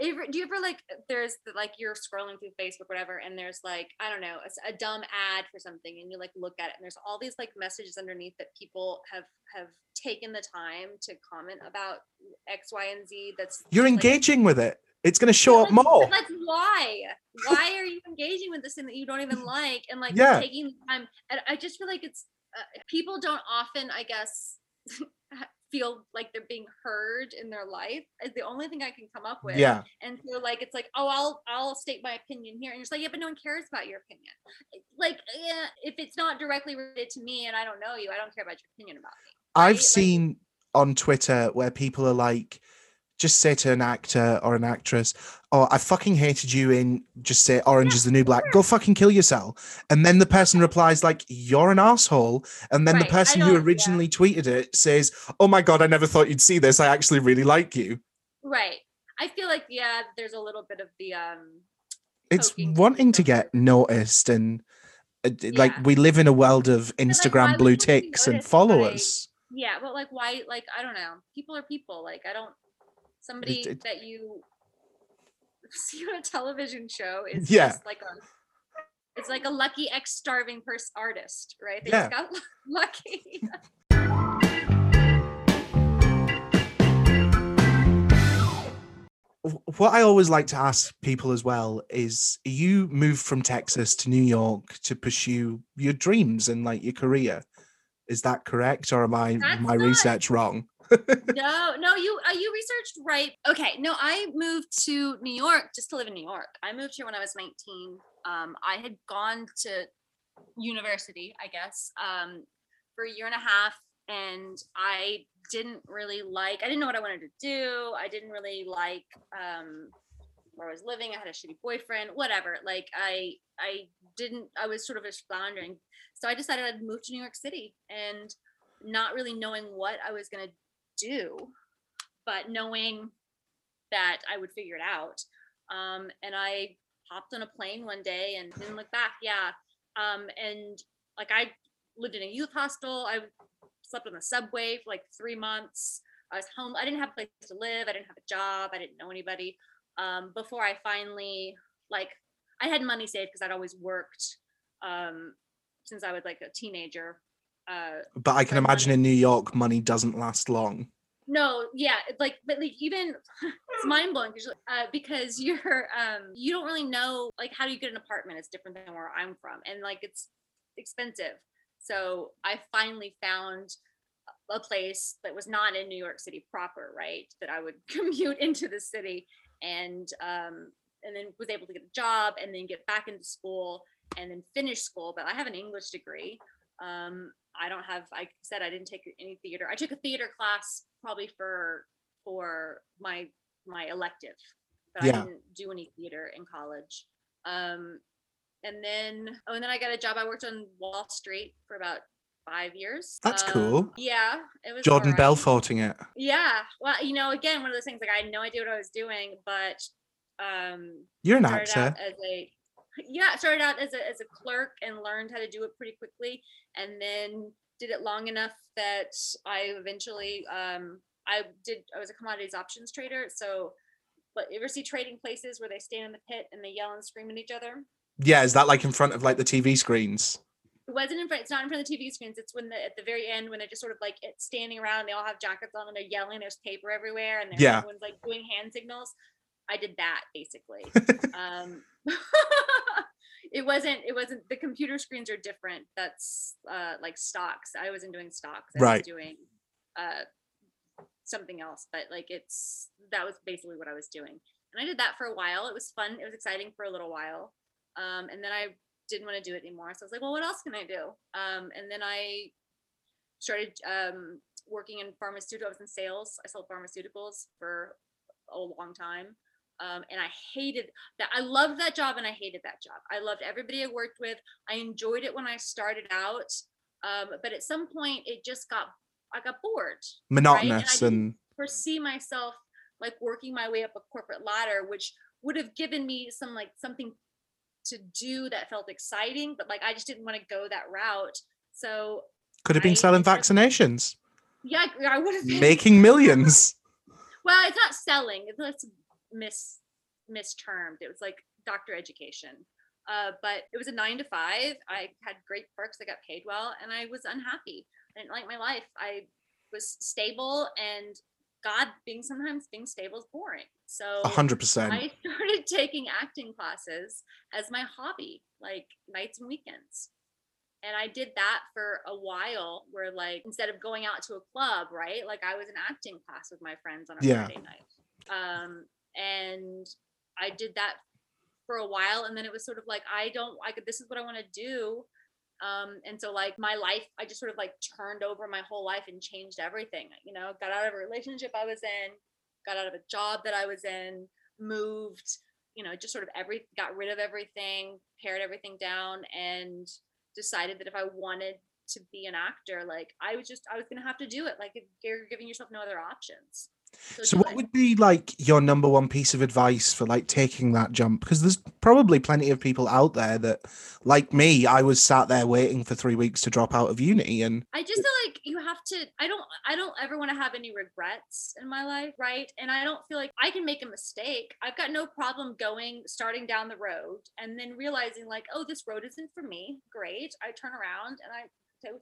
Ever- do you ever like there's the, like you're scrolling through Facebook whatever and there's like I don't know a dumb ad for something and you like look at it and there's all these like messages underneath that people have have taken the time to comment about X Y and Z that's you're like- engaging with it it's going to show up more Like why? Why are you engaging with this thing that you don't even like and like Yeah. taking the time? And I just feel like it's uh, people don't often, I guess, feel like they're being heard in their life. Is the only thing I can come up with. yeah And so like it's like, oh, I'll I'll state my opinion here, and you're just like, yeah, but no one cares about your opinion. Like, yeah, if it's not directly related to me and I don't know you, I don't care about your opinion about me. i've right? Like- seen on twitter where people are like just say to an actor or an actress oh i fucking hated you in just say orange is the new black. go fucking kill yourself. And then the person replies like you're an asshole. And then Right, the person who don't- yeah. originally tweeted it says oh my god i never thought you'd see this. I actually really like you. Right. I feel like yeah, there's a little bit of the um it's wanting to get noticed and uh, d- like we live in a world of instagram would blue you wanna be ticks and by- followers. yeah but like why like i don't know. People are people. Like i don't somebody it- that you see on a television show is Yeah. just like a it's like a lucky ex-starving person artist right they Yeah. just got lucky what I always like to ask people as well is you moved from Texas to New York to pursue your dreams and like your career. Is that correct or am I That's my not- research wrong? no no you uh, you researched right okay no i moved to new york just to live in new york i moved here when i was 19 um i had gone to university i guess um for a year and a half and i didn't really like i didn't know what i wanted to do i didn't really like um where i was living i had a shitty boyfriend whatever like i i didn't i was sort of just floundering so i decided i'd move to new york city and not really knowing what i was going to do but knowing that i would figure it out Um, and I hopped on a plane one day and didn't look back. Yeah. Um, and like I lived in a youth hostel. I slept on the subway for like three months. I was home. I didn't have a place to live. I didn't have a job. I didn't know anybody. Um, before I finally like, I had money saved because I'd always worked um, since I was like a teenager. Uh, But I can imagine money. in New York, money doesn't last long. no, yeah, like, but like even it's mind blowing uh, because you're um you don't really know like how do you get an apartment? It's different than where I'm from, and like it's expensive. So I finally found a place that was not in New York City proper, right? That I would commute into the city and um and then was able to get a job and then get back into school and then finish school. But I have an English degree. Um, I don't have. I said I didn't take any theater. I took a theater class probably for for my my elective, but Yeah. I didn't do any theater in college. Um, and then oh, and then I got a job. I worked on Wall Street for about five years. That's Um, cool. Yeah, it was Jordan alright. Belforting it. Yeah, well, you know, again, one of those things like I had no idea what I was doing, but um, You're an actor. as a yeah started out as a, as a clerk and learned how to do it pretty quickly and then did it long enough that i eventually um i did i was a commodities options trader so but you ever see trading places where they stand in the pit and they yell and scream at each other Yeah, is that like in front of like the TV screens? it wasn't in front it's not in front of the tv screens it's when the at the very end when they're just sort of like it's standing around they all have jackets on and they're yelling there's paper everywhere and Yeah. everyone's like doing hand signals i did that basically um it wasn't it wasn't the computer screens are different. That's uh like stocks. I wasn't doing stocks. I Right. was doing uh something else but like it's that was basically what i was doing. And i did that for a while. It was fun. It was exciting for a little while. Um and then i didn't want to do it anymore. So i was like well what else can i do? Um and then i started um working in pharmaceuticals i was in sales. I sold pharmaceuticals for a long time um, and I hated that. I loved that job and I hated that job. I loved everybody I worked with. I enjoyed it when I started out, um, but at some point it just got I got bored. Monotonous didn't- and Foresee myself like working my way up a corporate ladder, which would have given me some like something to do that felt exciting, but like I just didn't want to go that route. So could have been I selling vaccinations, yeah, I would have been making millions. well it's not selling it's mis mistermed. It was like doctor education. Uh, but it was a nine to five. I had great perks. I got paid well and i was unhappy. I didn't like my life. I was stable and god being sometimes being stable is boring. So hundred percent. i started taking acting classes as my hobby like nights and weekends. And i did that for a while where like instead of going out to a club right like i was in acting class with my friends on a Yeah. friday night. Um and i did that for a while and then it was sort of like i don't i this is what i want to do. Um and so like my life i just sort of like turned over my whole life and changed everything you know got out of a relationship i was in got out of a job that i was in moved you know just sort of every got rid of everything pared everything down and decided that if i wanted to be an actor like i was just i was gonna have to do it like you're giving yourself no other options So, do what would be like your number one piece of advice for like taking that jump? Because there's probably plenty of people out there that, like me, I was sat there waiting for three weeks to drop out of uni, and I just feel like you have to I don't I don't ever want to have any regrets in my life, right? And I don't feel like I can make a mistake. I've got no problem going starting down the road and then realizing like, oh, this road isn't for me. Great. I turn around and I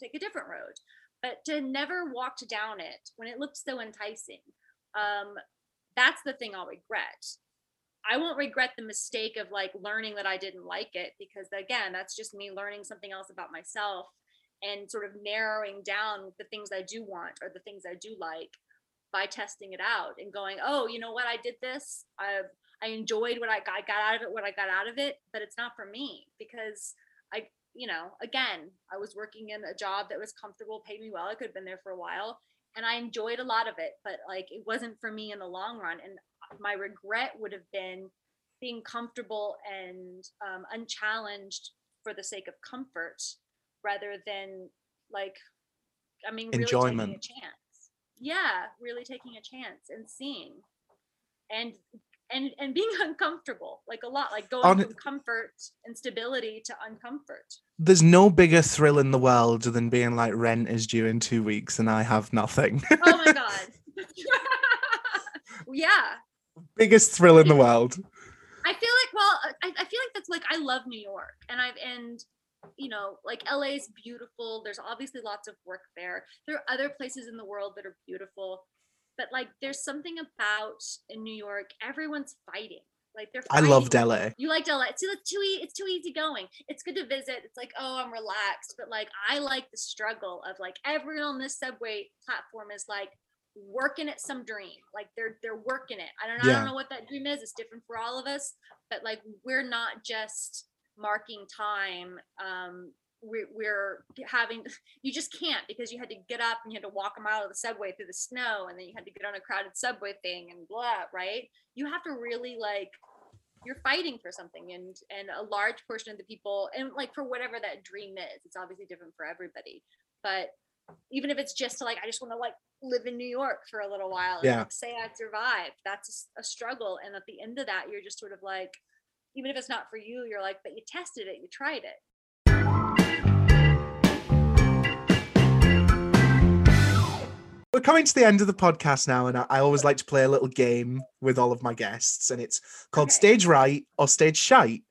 take a different road. But to never walk down it when it looked so enticing, um, that's the thing I'll regret. I won't regret the mistake of like learning that I didn't like it because again, that's just me learning something else about myself and sort of narrowing down the things I do want or the things I do like by testing it out and going, oh, you know what, I did this. I I enjoyed what I got, I got out of it, what I got out of it, but it's not for me because I, you know, again, I was working in a job that was comfortable, paid me well. I could have been there for a while and I enjoyed a lot of it, but like it wasn't for me in the long run. And my regret would have been being comfortable and um, unchallenged for the sake of comfort rather than like i mean really taking a Enjoyment. chance yeah really taking a chance and seeing and and and being uncomfortable like a lot like going On- from comfort and stability to uncomfort There's no bigger thrill in the world than being like rent is due in two weeks and I have nothing. oh my god yeah Biggest thrill in the world. I feel like well, I, I feel like that's like I love New York, and I've and you know like LA is beautiful. There's obviously lots of work there. There are other places in the world that are beautiful, but like there's something about in New York, everyone's fighting. Like they're. I loved fighting. LA. You liked LA. It's too, it's too e- it's too easy going. It's good to visit. It's like oh I'm relaxed, but like I like the struggle of like everyone on this subway platform is like working at some dream. Like they're they're working it. I don't know. I don't know what that dream is. It's different for all of us, but like we're not just marking time. Um, we're, we're having you just can't because you had to get up and you had to walk a mile of the subway through the snow and then you had to get on a crowded subway thing and blah right? You have to really like you're fighting for something and and a large portion of the people and like for whatever that dream is it's obviously different for everybody. But even if it's just to like i just want to like live in new york for a little while and Yeah. like, say i survived that's a struggle. And at the end of that you're just sort of like even if it's not for you you're like but you tested it you tried it We're coming to the end of the podcast now, and I, I always like to play a little game with all of my guests, and it's called Okay. Stage Right or Stage Shite,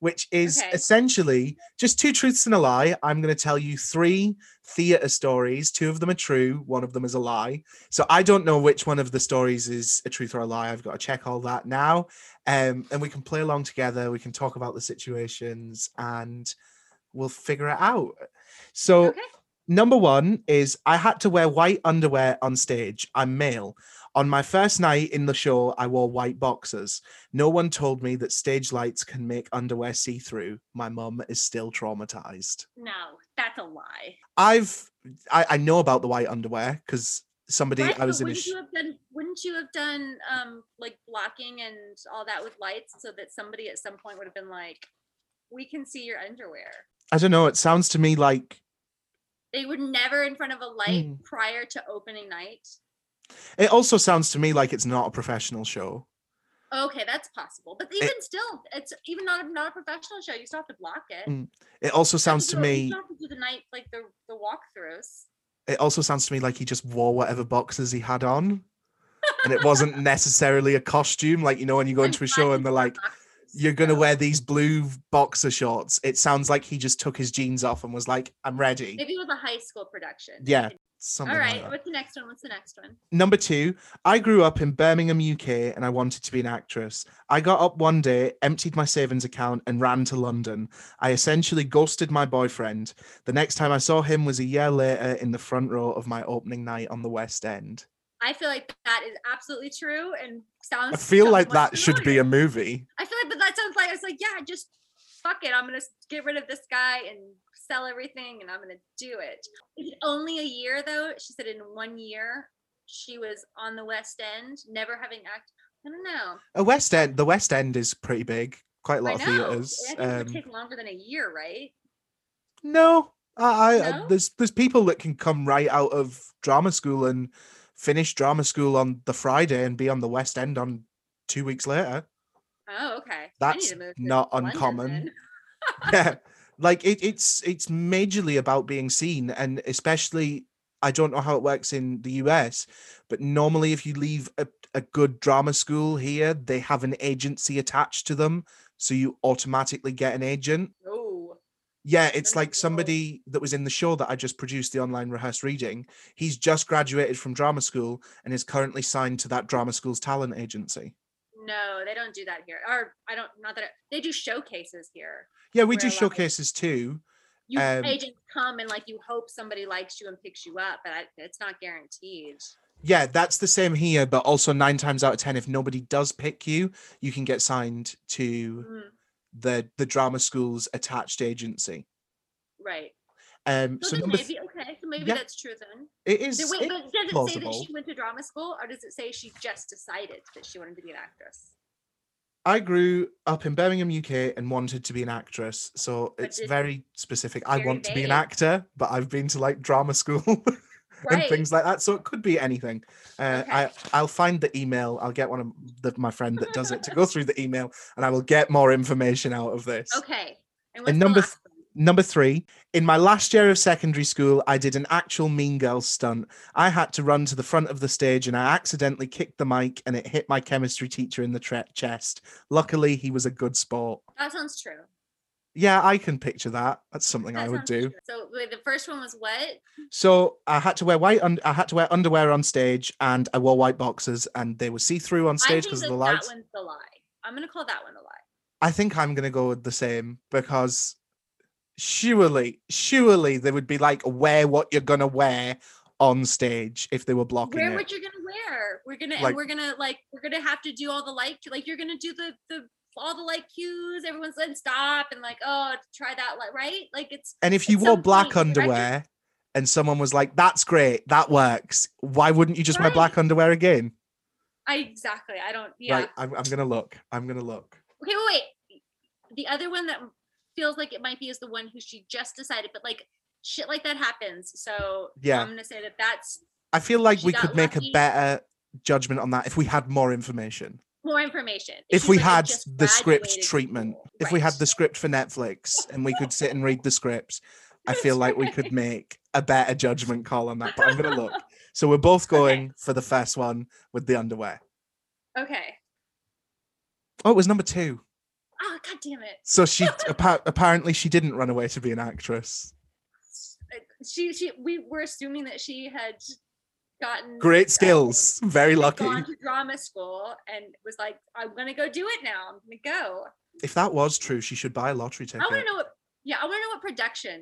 which is Okay. essentially just two truths and a lie. I'm going to tell you three theatre stories. Two of them are true, one of them is a lie. So I don't know which one of the stories is a truth or a lie. I've got to check all that now. Um, and we can play along together. We can talk about the situations and we'll figure it out. So, okay Number one is I had to wear white underwear on stage. I'm male. On my first night in the show, I wore white boxers. No one told me that stage lights can make underwear see through. My mum is still traumatized. no that's a lie I've I, I know about the white underwear because somebody Right, I was in wouldn't sh- you have done wouldn't you have done um like blocking and all that with lights so that somebody at some point would have been like we can see your underwear I don't know. It sounds to me like they would never in front of a light Mm. prior to opening night it also sounds to me like it's not a professional show. okay that's possible but even still it's even not a, not a professional show you still have to block it Mm, It also sounds to do it- you me have to do the night like the the walkthroughs it also sounds to me like he just wore whatever boxes he had on. And it wasn't necessarily a costume, like you know, when you go into a show and they're like, you're gonna wear these blue boxer shorts. It sounds like he just took his jeans off and was like, I'm ready. maybe it was a high school production Yeah, all like right what's the next one what's the next one Number two, I grew up in Birmingham, UK, and I wanted to be an actress. I got up one day, emptied my savings account, and ran to London. I essentially ghosted my boyfriend. The next time I saw him was a year later in the front row of my opening night on the West End. I feel like that is absolutely true and sounds. I feel like that should be a movie. I feel like, but that sounds like it's like, yeah, just fuck it. I'm gonna get rid of this guy and sell everything, and I'm gonna do it. Only a year though? She said in one year she was on the West End, never having acted. I don't know. A West End, the West End is pretty big. Quite a lot of theaters. I think it would Um, take longer than a year, right? No, I, I, I No? there's there's people that can come right out of drama school and finish drama school on the Friday and be on the West End on two weeks later. Oh, okay. That's to move to not uncommon. yeah, like it, it's it's majorly about being seen, and especially I don't know how it works in the US, but normally if you leave a, a good drama school here, they have an agency attached to them, so you automatically get an agent. Oh, Yeah, it's like somebody that was in the show that I just produced the online rehearsed reading. He's just graduated from drama school and is currently signed to that drama school's talent agency. no, they don't do that here. Or I don't. Not that it, they do showcases here. Yeah, we do showcases too. you Um, agents come and like you hope somebody likes you and picks you up, but I, it's not guaranteed. Yeah, that's the same here, but also nine times out of ten, if nobody does pick you, you can get signed to Mm, the the drama school's attached agency. right. Um, So, so then number th- maybe okay. So maybe yeah. that's true then. it is wait, it- but does it say that she went to drama school, or does it say she just decided that she wanted to be an actress? I grew up in Birmingham, UK, and wanted to be an actress. So But it's very specific. I Very want to be an actor, but I've been to like drama school and things like that. So it could be anything. Uh, Okay. I I'll find the email. I'll get one of the, my friend that does it to go through the email, and I will get more information out of this. Okay. And, the number one? Number three, in my last year of secondary school, I did an actual Mean Girls stunt. I had to run to the front of the stage and I accidentally kicked the mic and it hit my chemistry teacher in the tre- chest. Luckily, he was a good sport. That sounds true. Yeah, I can picture that. That's something That I would do. true. So wait, the first one was what? So I had to wear white. Un- I had to wear underwear on stage, and I wore white boxers, and they were see through on stage because of the lights. that one's the lie. I'm gonna call that one a lie. I think I'm gonna go with the same because surely, surely they would be like, wear what you're gonna wear on stage if they were blocking Wear it. what you're gonna wear. We're gonna Like- and we're gonna like we're gonna have to do all the like like you're gonna do the the all the like cues. Everyone's like stop and like oh try that like right like it's And if you wore black point, right, underwear and someone was like, "That's great, that works," why wouldn't you just wear black underwear again? I exactly I don't yeah Right, I'm, I'm gonna look. I'm gonna look. okay wait, wait the other one that feels like it might be is the one who she just decided but like shit like that happens so Yeah. I'm gonna say that that's I feel like we could make a better judgment on that if we had more information. More information If she we had the script treatment, school, if we had the script for Netflix and we could sit and read the scripts, I feel like we could make a better judgment call on that. But I'm gonna look. So we're both Okay. going for the first one with the underwear. okay Oh, it was number two. oh god damn it So she appa- apparently she didn't run away to be an actress. she she we were assuming that she had gotten Great uh, skills. Very had lucky. gone to drama school and was like i'm gonna go do it now i'm gonna go If that was true, she should buy a lottery ticket. i want to know what yeah i want to know what production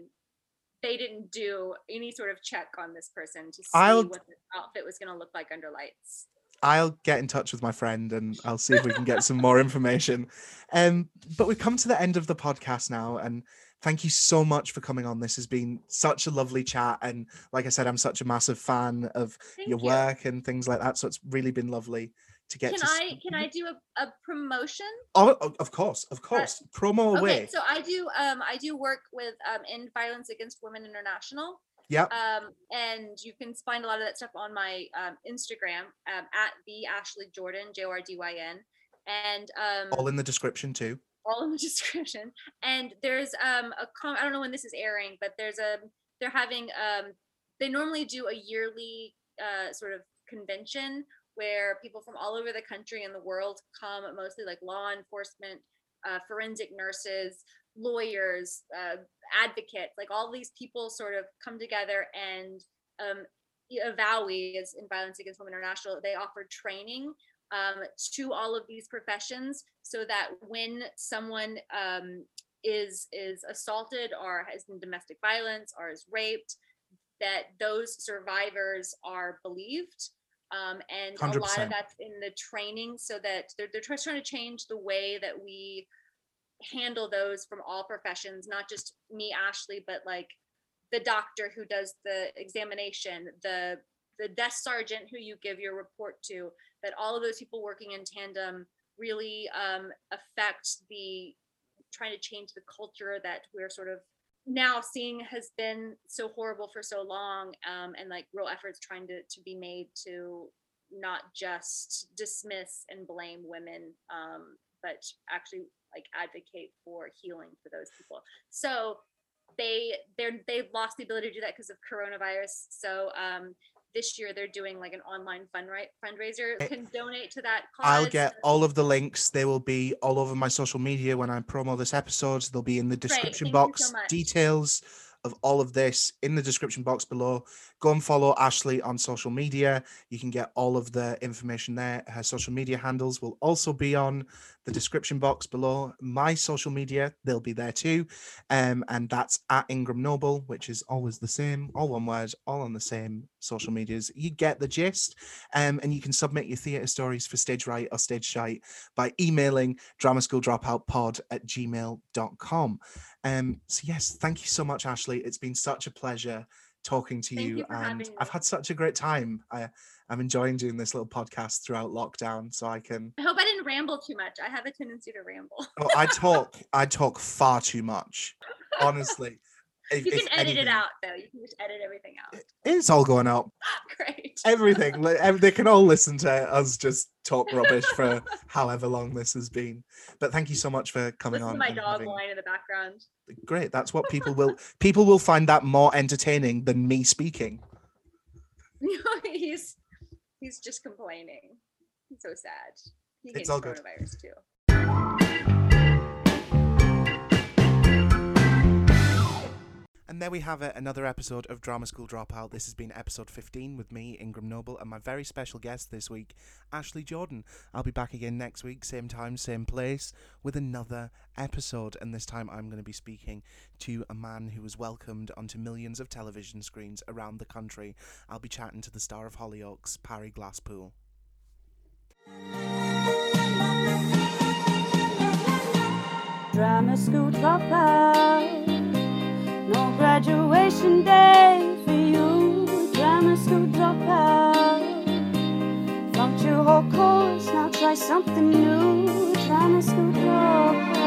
they didn't do any sort of check on this person to see I'll- what the outfit was gonna look like under lights I'll get in touch with my friend and I'll see if we can get some more information. Um, but we've come to the end of the podcast now, and thank you so much for coming on. This has been such a lovely chat, and like I said, I'm such a massive fan of Thank your you. work and things like that. So it's really been lovely to get can to. i can i do a, a promotion Oh, of course, of course. Promo away. okay so i do um i do work with um end violence against women international Yeah. um, and you can find a lot of that stuff on my um, Instagram um, at the Ashley Jordyn J O R D Y N, and um, All in the description too. All in the description. And there's um a com- I don't know when this is airing, but there's a they're having um they normally do a yearly uh sort of convention where people from all over the country and the world come, mostly like law enforcement, uh, forensic nurses, lawyers, uh, advocates, like all these people sort of come together and um, EVAWI is in Violence Against Women International. They offer training um, to all of these professions so that when someone um, is is assaulted or has been domestic violence or is raped, that those survivors are believed. Um, and a lot of that's in the training so that they're, they're trying to change the way that we handle those from all professions, not just me, Ashley, but like the doctor who does the examination, the the desk sergeant who you give your report to, that all of those people working in tandem really um, affect the trying to change the culture that we're sort of now seeing has been so horrible for so long um, and like real efforts trying to, to be made to not just dismiss and blame women um, but actually like advocate for healing for those people. So they they're they've lost the ability to do that because of coronavirus. So um this year they're doing like an online fund fundraiser Eh, can donate to that cause I'll get all of the links. They will be all over my social media when I promo this episode. They'll be in the description thank you so box. Details of all of this in the description box below. Go and follow Ashley on social media. You can get all of the information there. Her social media handles will also be on the description box below. My social media, they'll be there too. Um, and that's at Ingram Noble, which is always the same, all one word, all on the same social medias. You get the gist. Um, and you can submit your theatre stories for stage right or stage shite by emailing drama school dropout pod at gmail.com. Um, so yes, thank you so much, Ashley. It's been such a pleasure talking to Thank you, you and I've had such a great time. I, I'm enjoying doing this little podcast throughout lockdown, so I can. i hope i didn't ramble too much i have a tendency to ramble Oh, I talk. I talk far too much. Honestly, You can edit anything. it out though. You can just edit everything out. It's all going up. Ah, great. Everything. They can all listen to us just talk rubbish for however long this has been. But thank you so much for coming Listen on. my dog having- whine in the background. Great. That's what people will people will find that more entertaining than me speaking. he's he's just complaining. He's so sad. He It's all good. coronavirus too. And there we have it, another episode of Drama School Dropout. This has been episode 15 with me, Ingram Noble, and my very special guest this week, Ashley Jordyn. I'll be back again next week, same time, same place, with another episode. And this time I'm going to be speaking to a man who was welcomed onto millions of television screens around the country. I'll be chatting to the star of Hollyoaks, Parry Glasspool. Drama school dropout. No graduation day for you. Drama school dropout. Funked your whole course, now try something new. Drama school dropout.